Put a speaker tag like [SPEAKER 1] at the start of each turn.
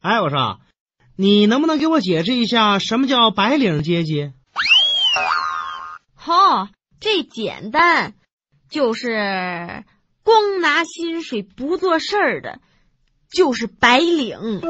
[SPEAKER 1] 哎我说你能不能给我解释一下什么叫白领阶级？
[SPEAKER 2] 哦这简单就是光拿薪水不做事的就是白领。